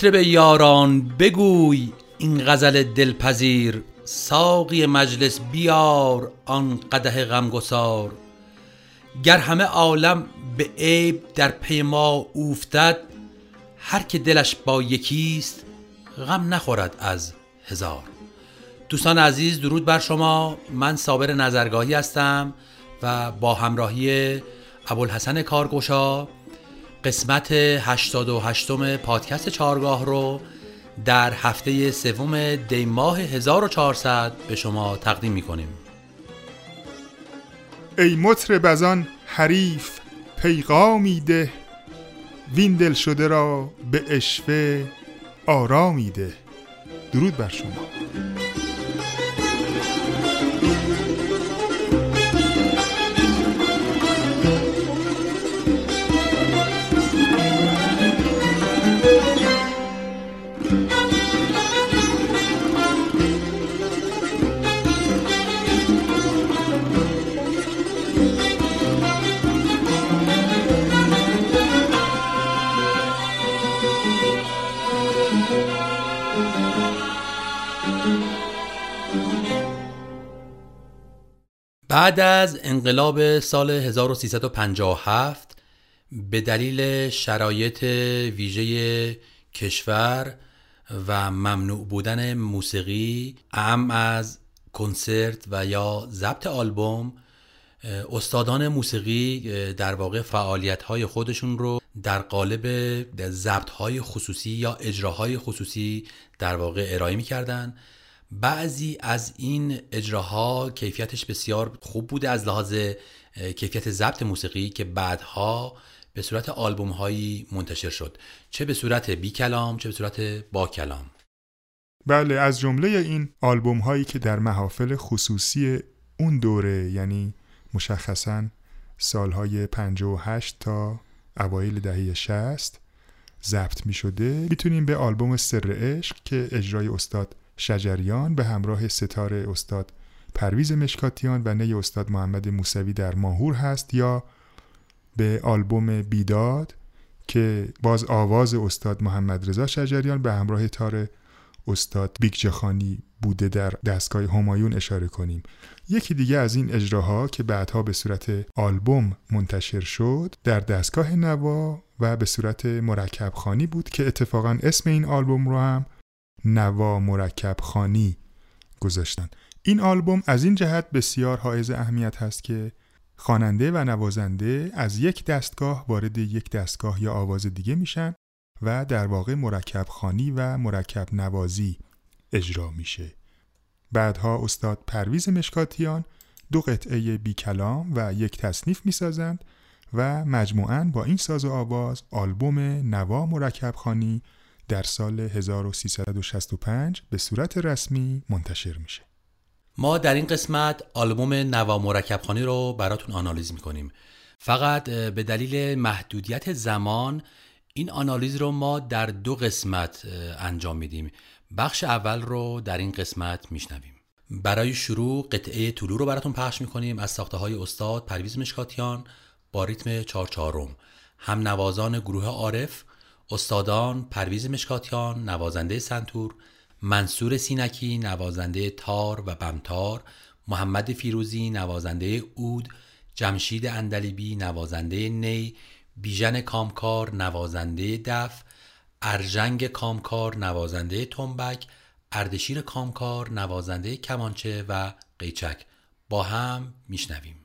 مطرب یاران بگوی این غزل دلپذیر. ساقی مجلس بیار آن قده غمگسار. گر همه عالم به عیب در پی ما اوفتد هر که دلش با یکیست غم نخورد از هزار. دوستان عزیز درود بر شما. من صابر نظرگاهی هستم و با همراهی ابوالحسن کارگوشا قسمت 88 پادکست چارگاه رو در هفته سوم دی ماه 1400 به شما تقدیم می کنیم ای مطرب از آن حریف پیغامی ده. وین دل شده را به اشوه آرامی ده. درود بر شما. بعد از انقلاب سال 1357 به دلیل شرایط ویژه کشور و ممنوع بودن موسیقی ام از کنسرت و یا ضبط آلبوم استادان موسیقی در واقع فعالیت های خودشون رو در قالب ضبط های خصوصی یا اجراهای خصوصی در واقع ارائه می‌کردن. بعضی از این اجراها کیفیتش بسیار خوب بوده از لحاظ کیفیت ضبط موسیقی که بعدها به صورت آلبوم هایی منتشر شد. چه به صورت بی کلام چه به صورت با کلام بله از جمله این آلبوم هایی که در محافل خصوصی اون دوره یعنی مشخصا سالهای 58 تا اوایل دهه 60 ضبط می شده می‌تونیم به آلبوم سر عشق که اجرای استاد شجریان به همراه ستاره استاد پرویز مشکاتیان و نی استاد محمد موسوی در ماهور هست یا به آلبوم بیداد که باز آواز استاد محمد رضا شجریان به همراه تار استاد بیگجخانی بوده در دستگاه همایون اشاره کنیم. یکی دیگه از این اجراها که بعدها به صورت آلبوم منتشر شد در دستگاه نوا و به صورت مرکب خانی بود که اتفاقا اسم این آلبوم رو هم نوا مرکب خانی گذاشتن این آلبوم از این جهت بسیار حائز اهمیت هست که خواننده و نوازنده از یک دستگاه وارد یک دستگاه یا آواز دیگه میشن و در واقع مرکب خانی و مرکب نوازی اجرا میشه. بعدها استاد پرویز مشکاتیان دو قطعه بی کلام و یک تصنیف می‌سازند و مجموعاً با این ساز و آواز آلبوم نوا مرکب خانی در سال 1365 به صورت رسمی منتشر میشه. ما در این قسمت آلبوم نوا مرکبخانی رو براتون آنالیز می‌کنیم. فقط به دلیل محدودیت زمان این آنالیز رو ما در دو قسمت انجام میدیم. بخش اول رو در این قسمت میشنویم. برای شروع قطعه طولو رو براتون پخش می‌کنیم. از ساخته های استاد پرویز مشکاتیان با ریتم چارچارم هم نوازان گروه عارف استادان پرویز مشکاتیان نوازنده سنتور منصور سینکی نوازنده تار و بمتار محمد فیروزی نوازنده عود جمشید اندلیبی نوازنده نی بیژن کامکار نوازنده دف ارژنگ کامکار نوازنده تنبک اردشیر کامکار نوازنده کمانچه و قیچک. با هم میشنویم.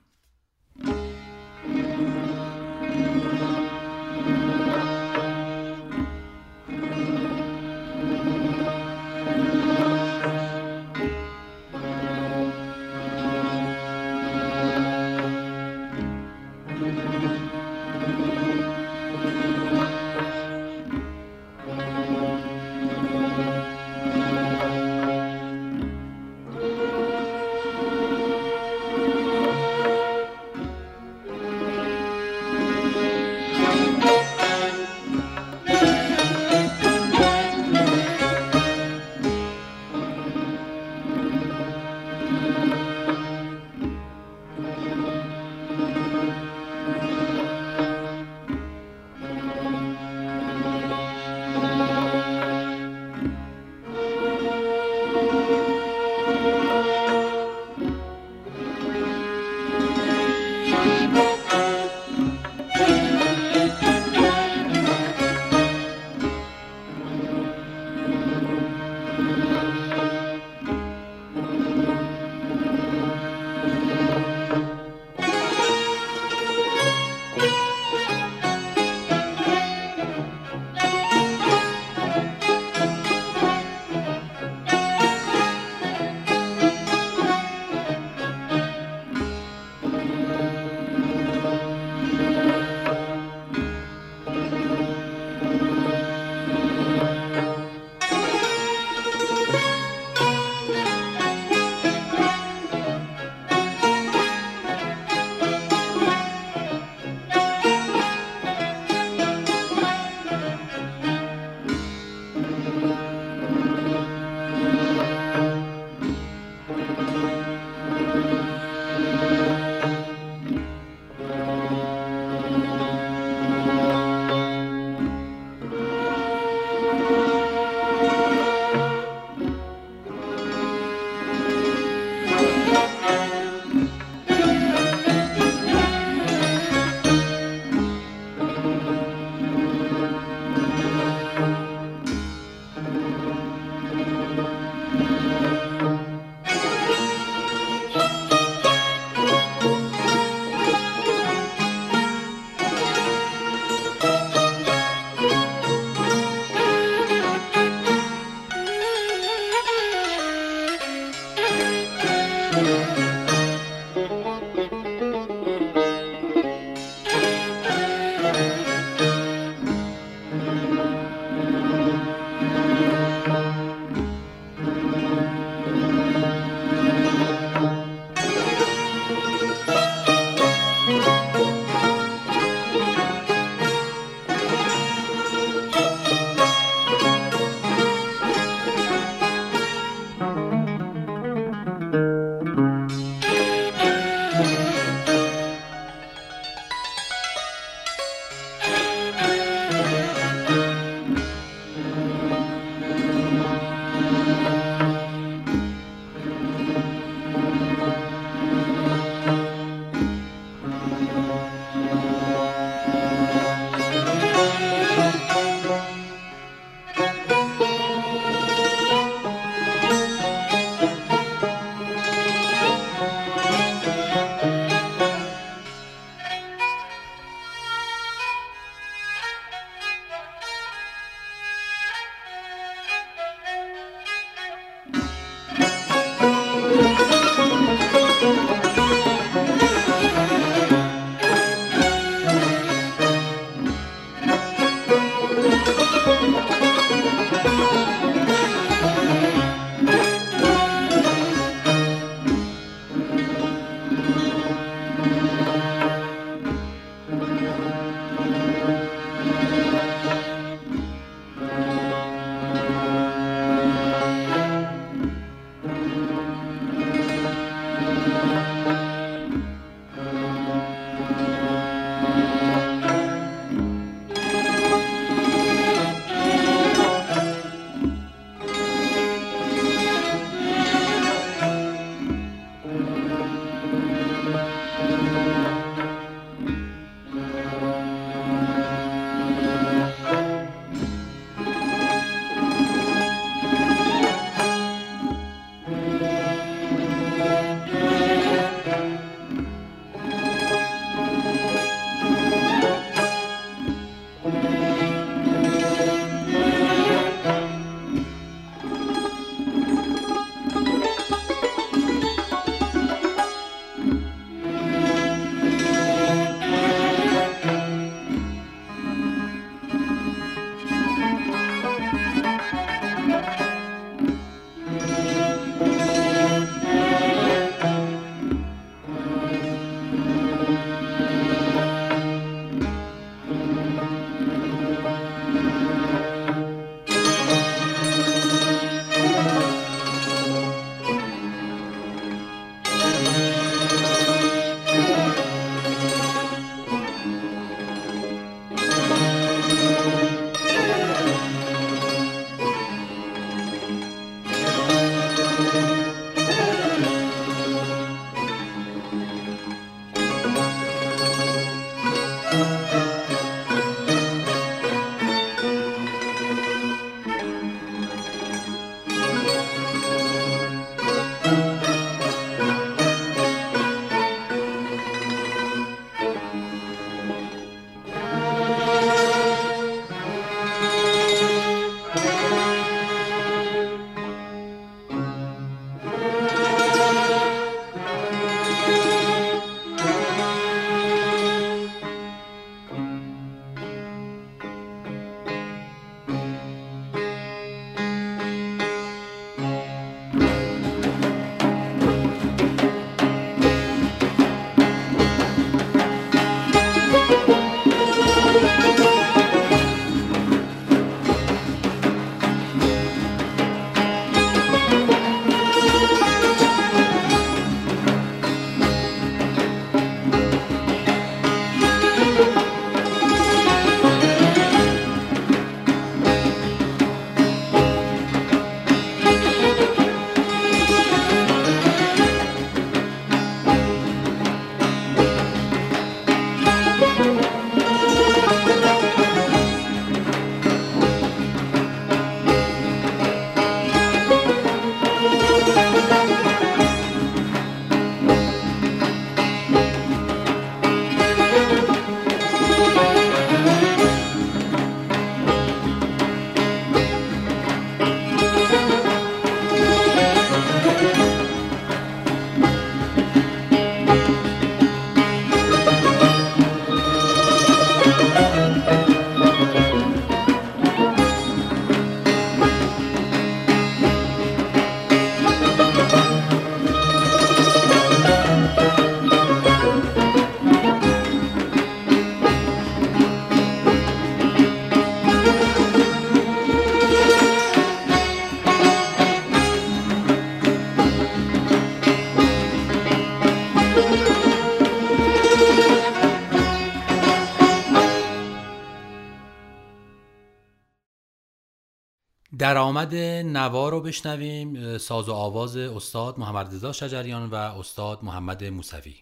درآمد نوا رو بشنویم ساز و آواز استاد محمد رضا شجریان و استاد محمد موسوی.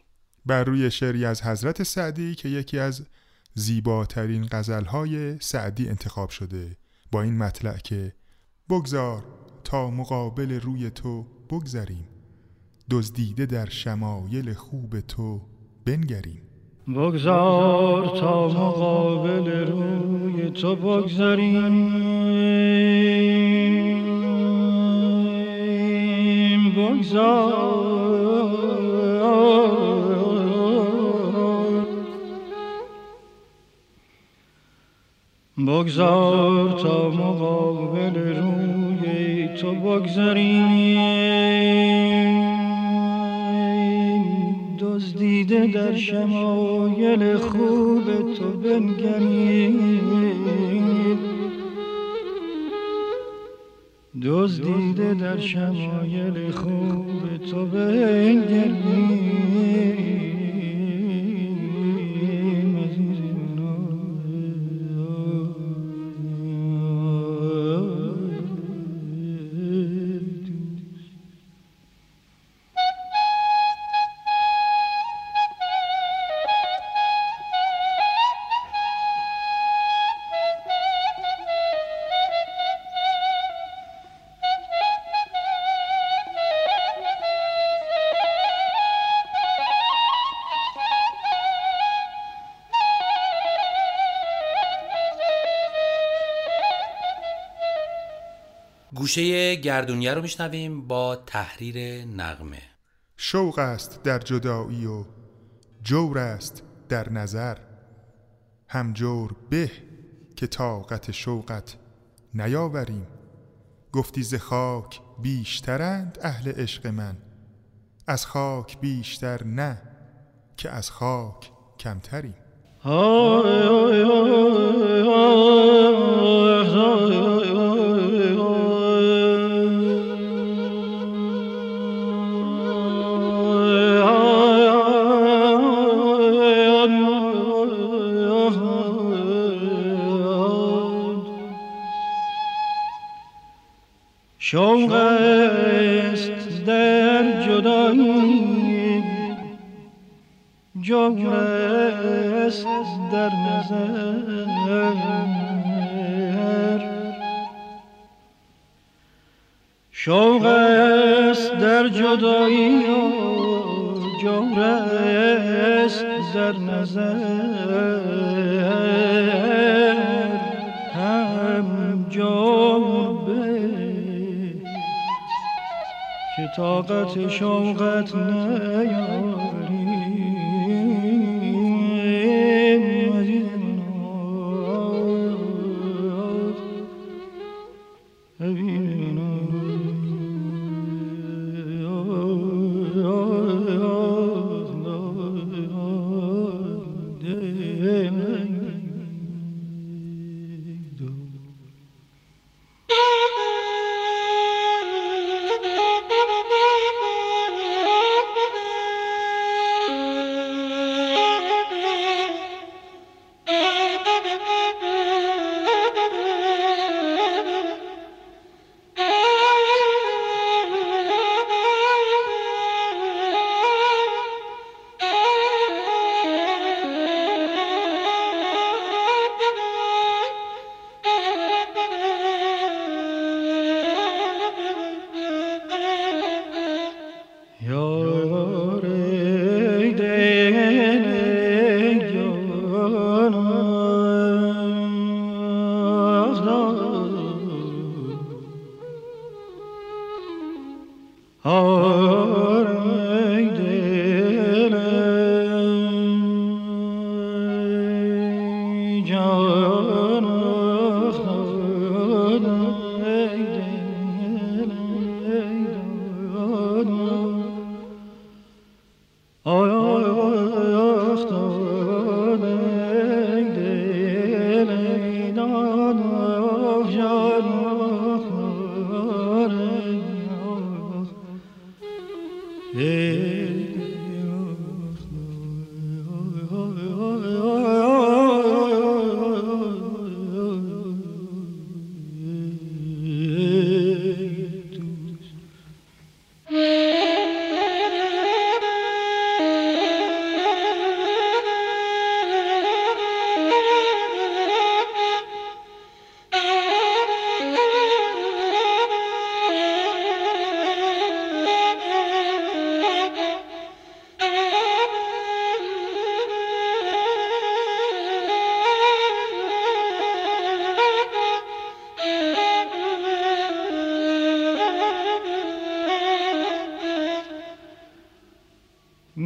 بر روی شعری از حضرت سعدی که یکی از زیباترین غزلهای سعدی انتخاب شده. با این مطلع که بگذار تا مقابل روی تو بگذریم. دزدیده در شمایل خوب تو بنگریم. بگذار تا مقابل روی تو بگذاریم. بگذار. بگذار تا مقابل روی تو بگذاریم. دزدیده در شمایل خوب تو بنگرید. دزدیده در شمایل خوب تو بنگرید. گوشه گردونیه رو میشنویم با تحریر نغمه. شوق است در جدایی و جور است در نظر. هم جور به که طاقت شوقت نیاوریم. گفتی ز خاک بیشترند اهل عشق من. از خاک بیشتر نه که از خاک کمتریم. Lord.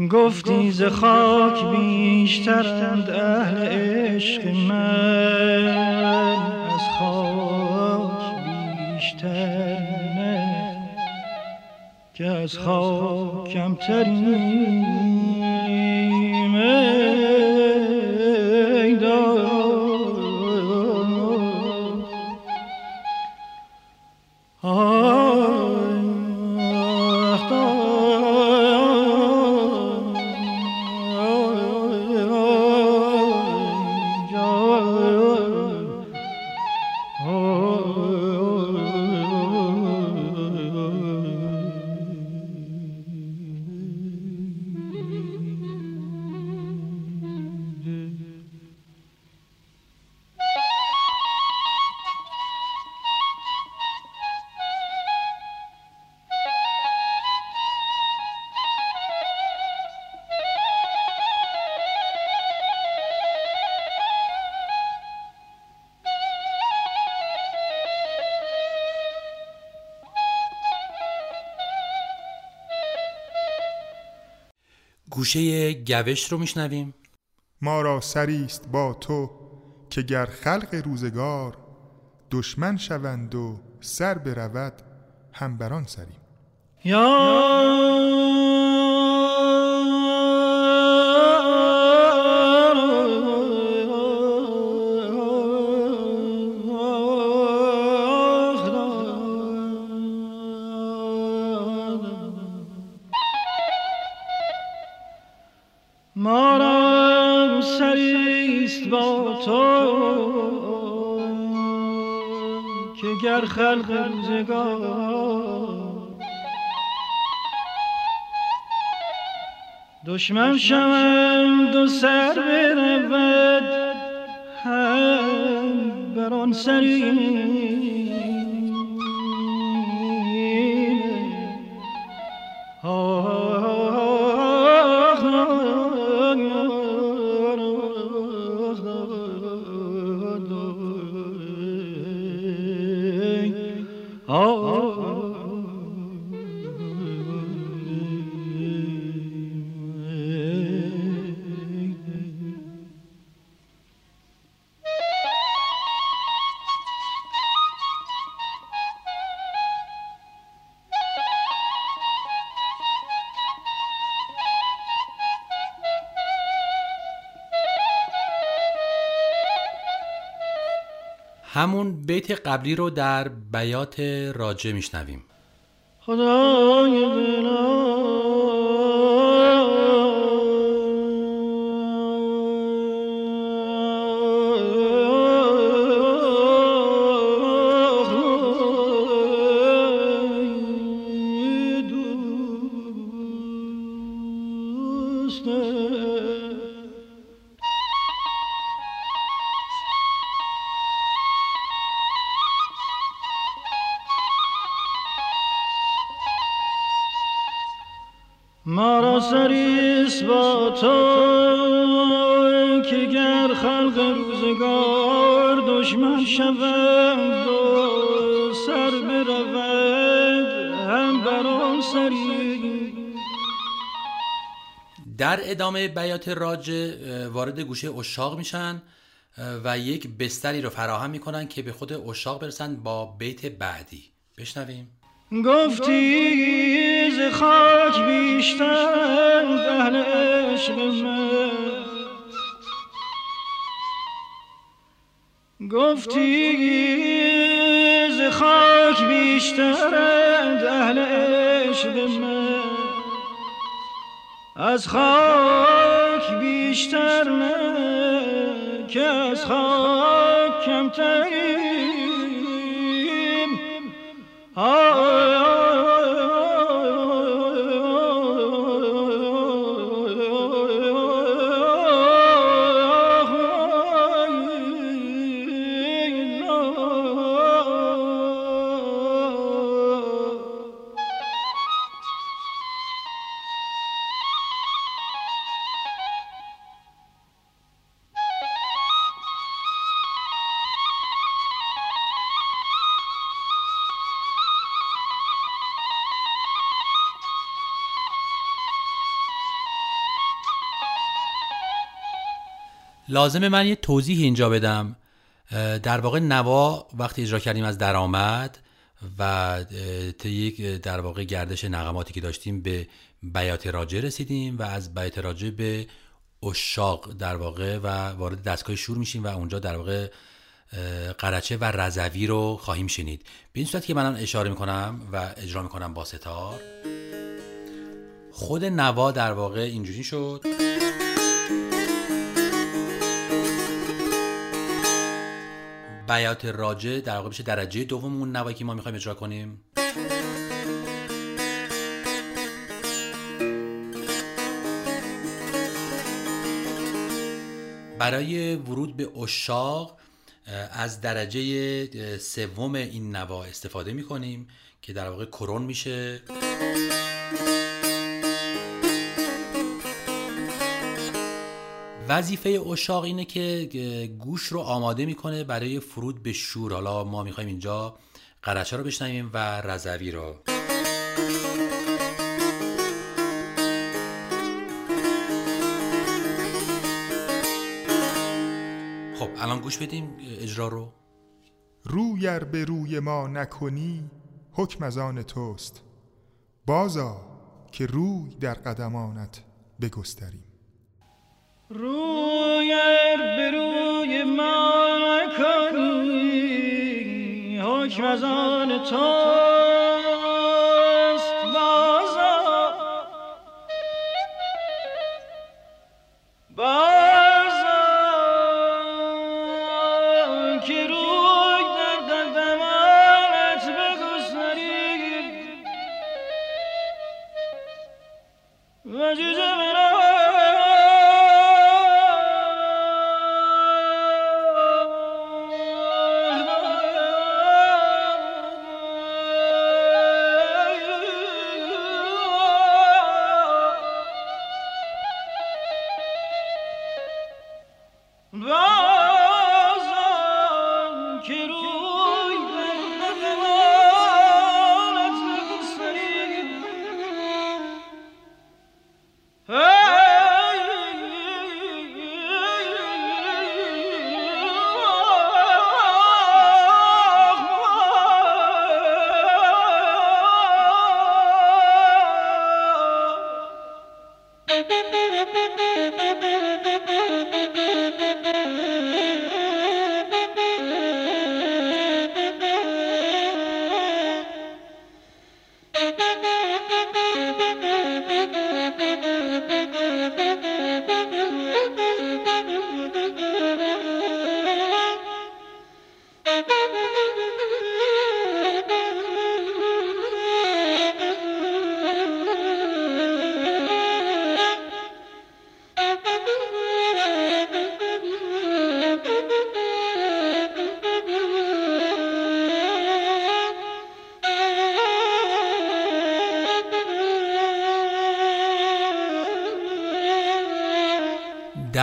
گفتی ز خاک بیشترند اهل عشق من. از خاک بیشتر نه. که از خاک کمتریم گوشه گوش رو میشنویم. ما را سریست با تو که گر خلق روزگار دشمن شوند و سر برود هم بران سریم. یا دشمن شوند و سر برود هم بر آن سری همون بیت قبلی رو در بیات راجع میشنویم. خدای دل ما را سریست با تو که گر خلق روزگار دشمن شوند و سر برود هم بر آن سری. در ادامه بیات راجع وارد گوشه اشاق میشن و یک بستری رو فراهم می‌کنن که به خود اشاق برسن با بیت بعدی. بشنویم. گفتی ز خاک بیشتر اهل عشق من. گفتی ز خاک بیشتر اهل عشق از خاک بیشتر نه که از خاک کمتریم لازمه من یه توضیح اینجا بدم. در واقع نوا وقتی اجرا کردیم از درآمد و طی یک در واقع گردش نغماتی که داشتیم به بیات راجع رسیدیم و از بیات راجع به اشاق در واقع و وارد دستگاه شور میشیم و اونجا در واقع قرچه و رضوی رو خواهیم شنید. به این صورت که من اشاره می‌کنم و اجرا می‌کنم با ستار. خود نوا در واقع اینجوری شد. بیات راجع در واقع بشه درجه دوم اون نوایی که ما می‌خوایم اجرا کنیم. برای ورود به اشاق از درجه سوم این نوا استفاده می کنیم که در واقع کرون میشه. وظیفه اشاق اینه که گوش رو آماده می‌کنه برای فرود به شور. حالا ما می‌خوایم اینجا قرچه رو بشنویم و رضوی رو. خب الان گوش بدیم اجرا رو. رویر به روی ما نکنی حکم از آن توست. بازا که روی در قدمانت بگستریم. روی ما نکنی حکم از آن توست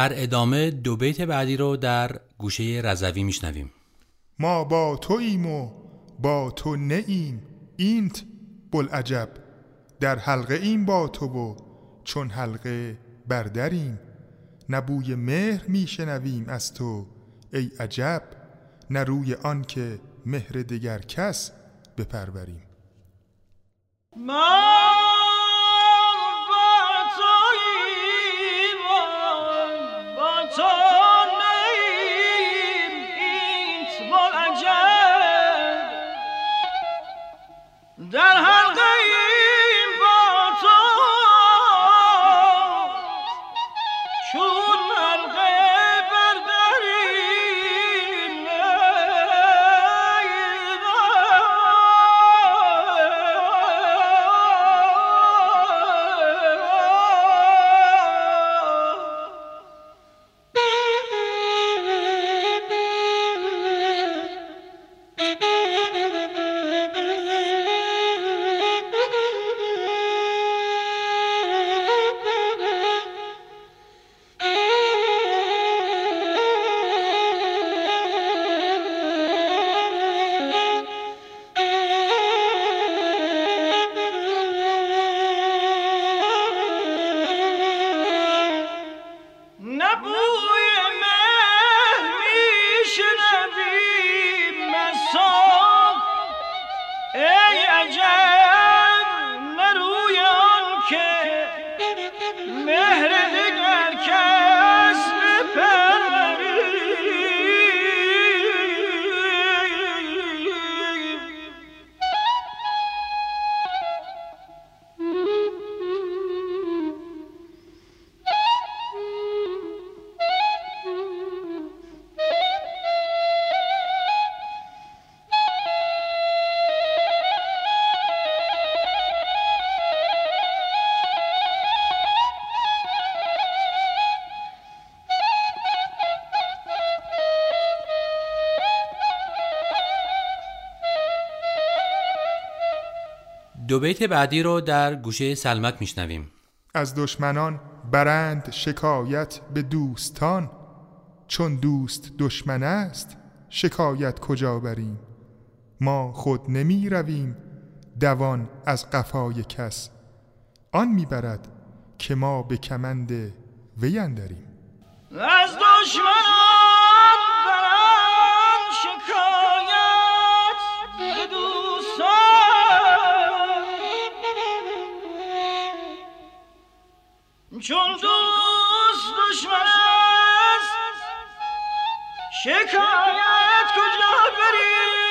در ادامه دو بیت بعدی رو در گوشه رضوی میشنویم. ما با توییم و با تو نه ایم اینت بلعجب. در حلقه این با تو و چون حلقه بردریم. نبوی مهر میشنویم از تو ای عجب. نه روی آن که مهر دگر کس بپروریم. ما در حلقه دو بیت بعدی رو در گوشه سلمک میشنویم. از دشمنان برند شکایت به دوستان چون دوست دشمن است شکایت کجا بریم؟ ما خود نمی رویم دوان از قفای کس آن می‌برد که ما به کمند وی اندریم. از دشمنان چون دوست دشمن است شکایت کجا بریم؟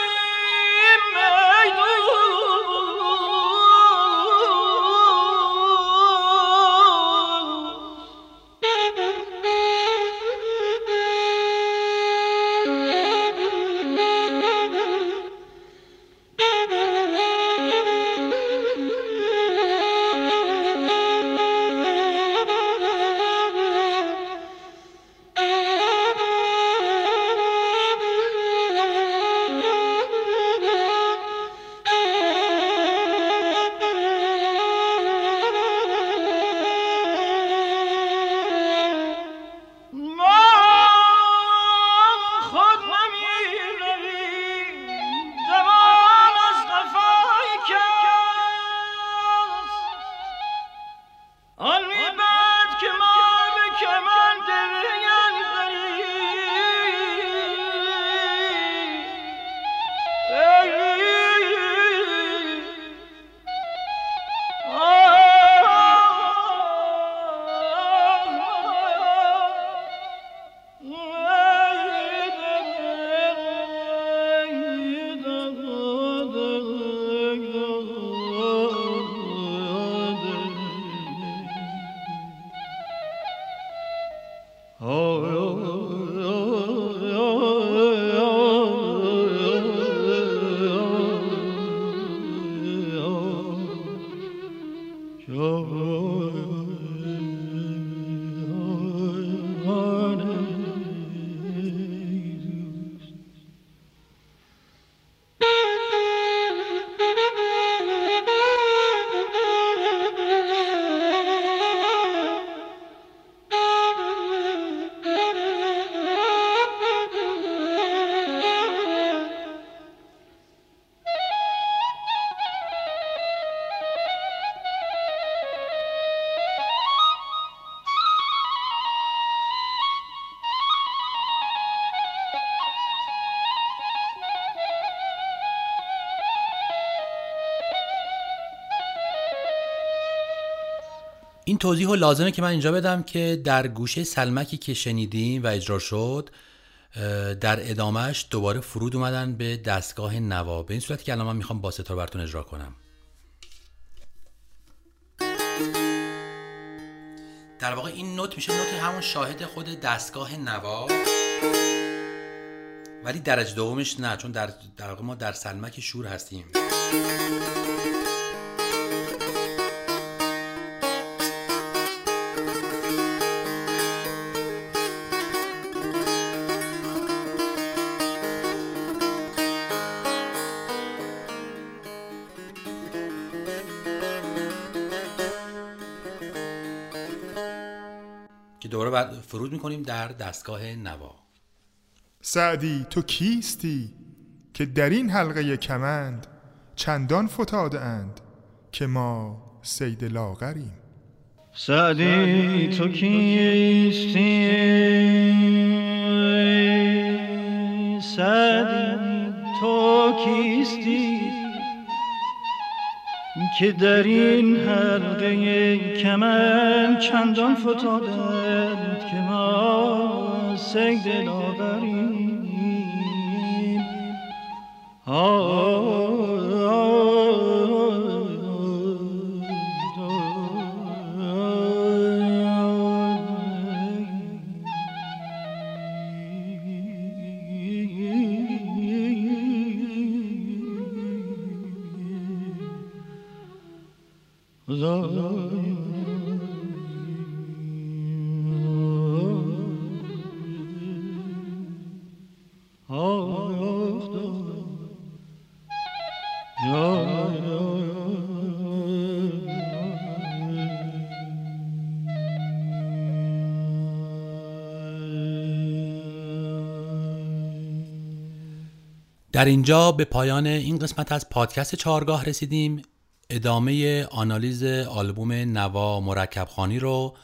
این توضیح رو لازمه که من اینجا بدم که در گوشه سلمکی که شنیدیم و اجرا شد در ادامهش دوباره فرود اومدن به دستگاه نوا به این صورتی که الان من می‌خوام با ستار براتون اجرا کنم. در واقع این نوت میشه نوت همون شاهد خود دستگاه نوا ولی درجه دومش نه چون در, در واقع ما در سلمک شور هستیم. فرود می‌کنیم در دستگاه نوا. سعدی تو کیستی که در این حلقه کمند چندان فتاده اند که ما سید لاغریم. سعدی تو کیستی؟ سعدی تو کیستی که در این حلقه کمن چندان فتادند که ما سید لاغریم در اینجا به پایان این قسمت از پادکست چهارگاه رسیدیم. ادامه آنالیز آلبوم نوا مرکبخانی رو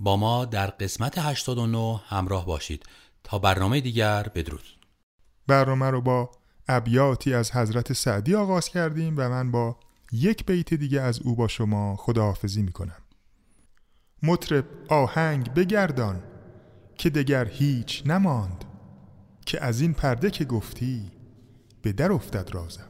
با ما در قسمت 89 همراه باشید. تا برنامه دیگر بدرود. برنامه رو با ابیاتی از حضرت سعدی آغاز کردیم و من با یک بیت دیگه از او با شما خداحافظی می‌کنم. مطرب آهنگ بگردان که دگر هیچ نماند که از این پرده که گفتی به در افتد رازم.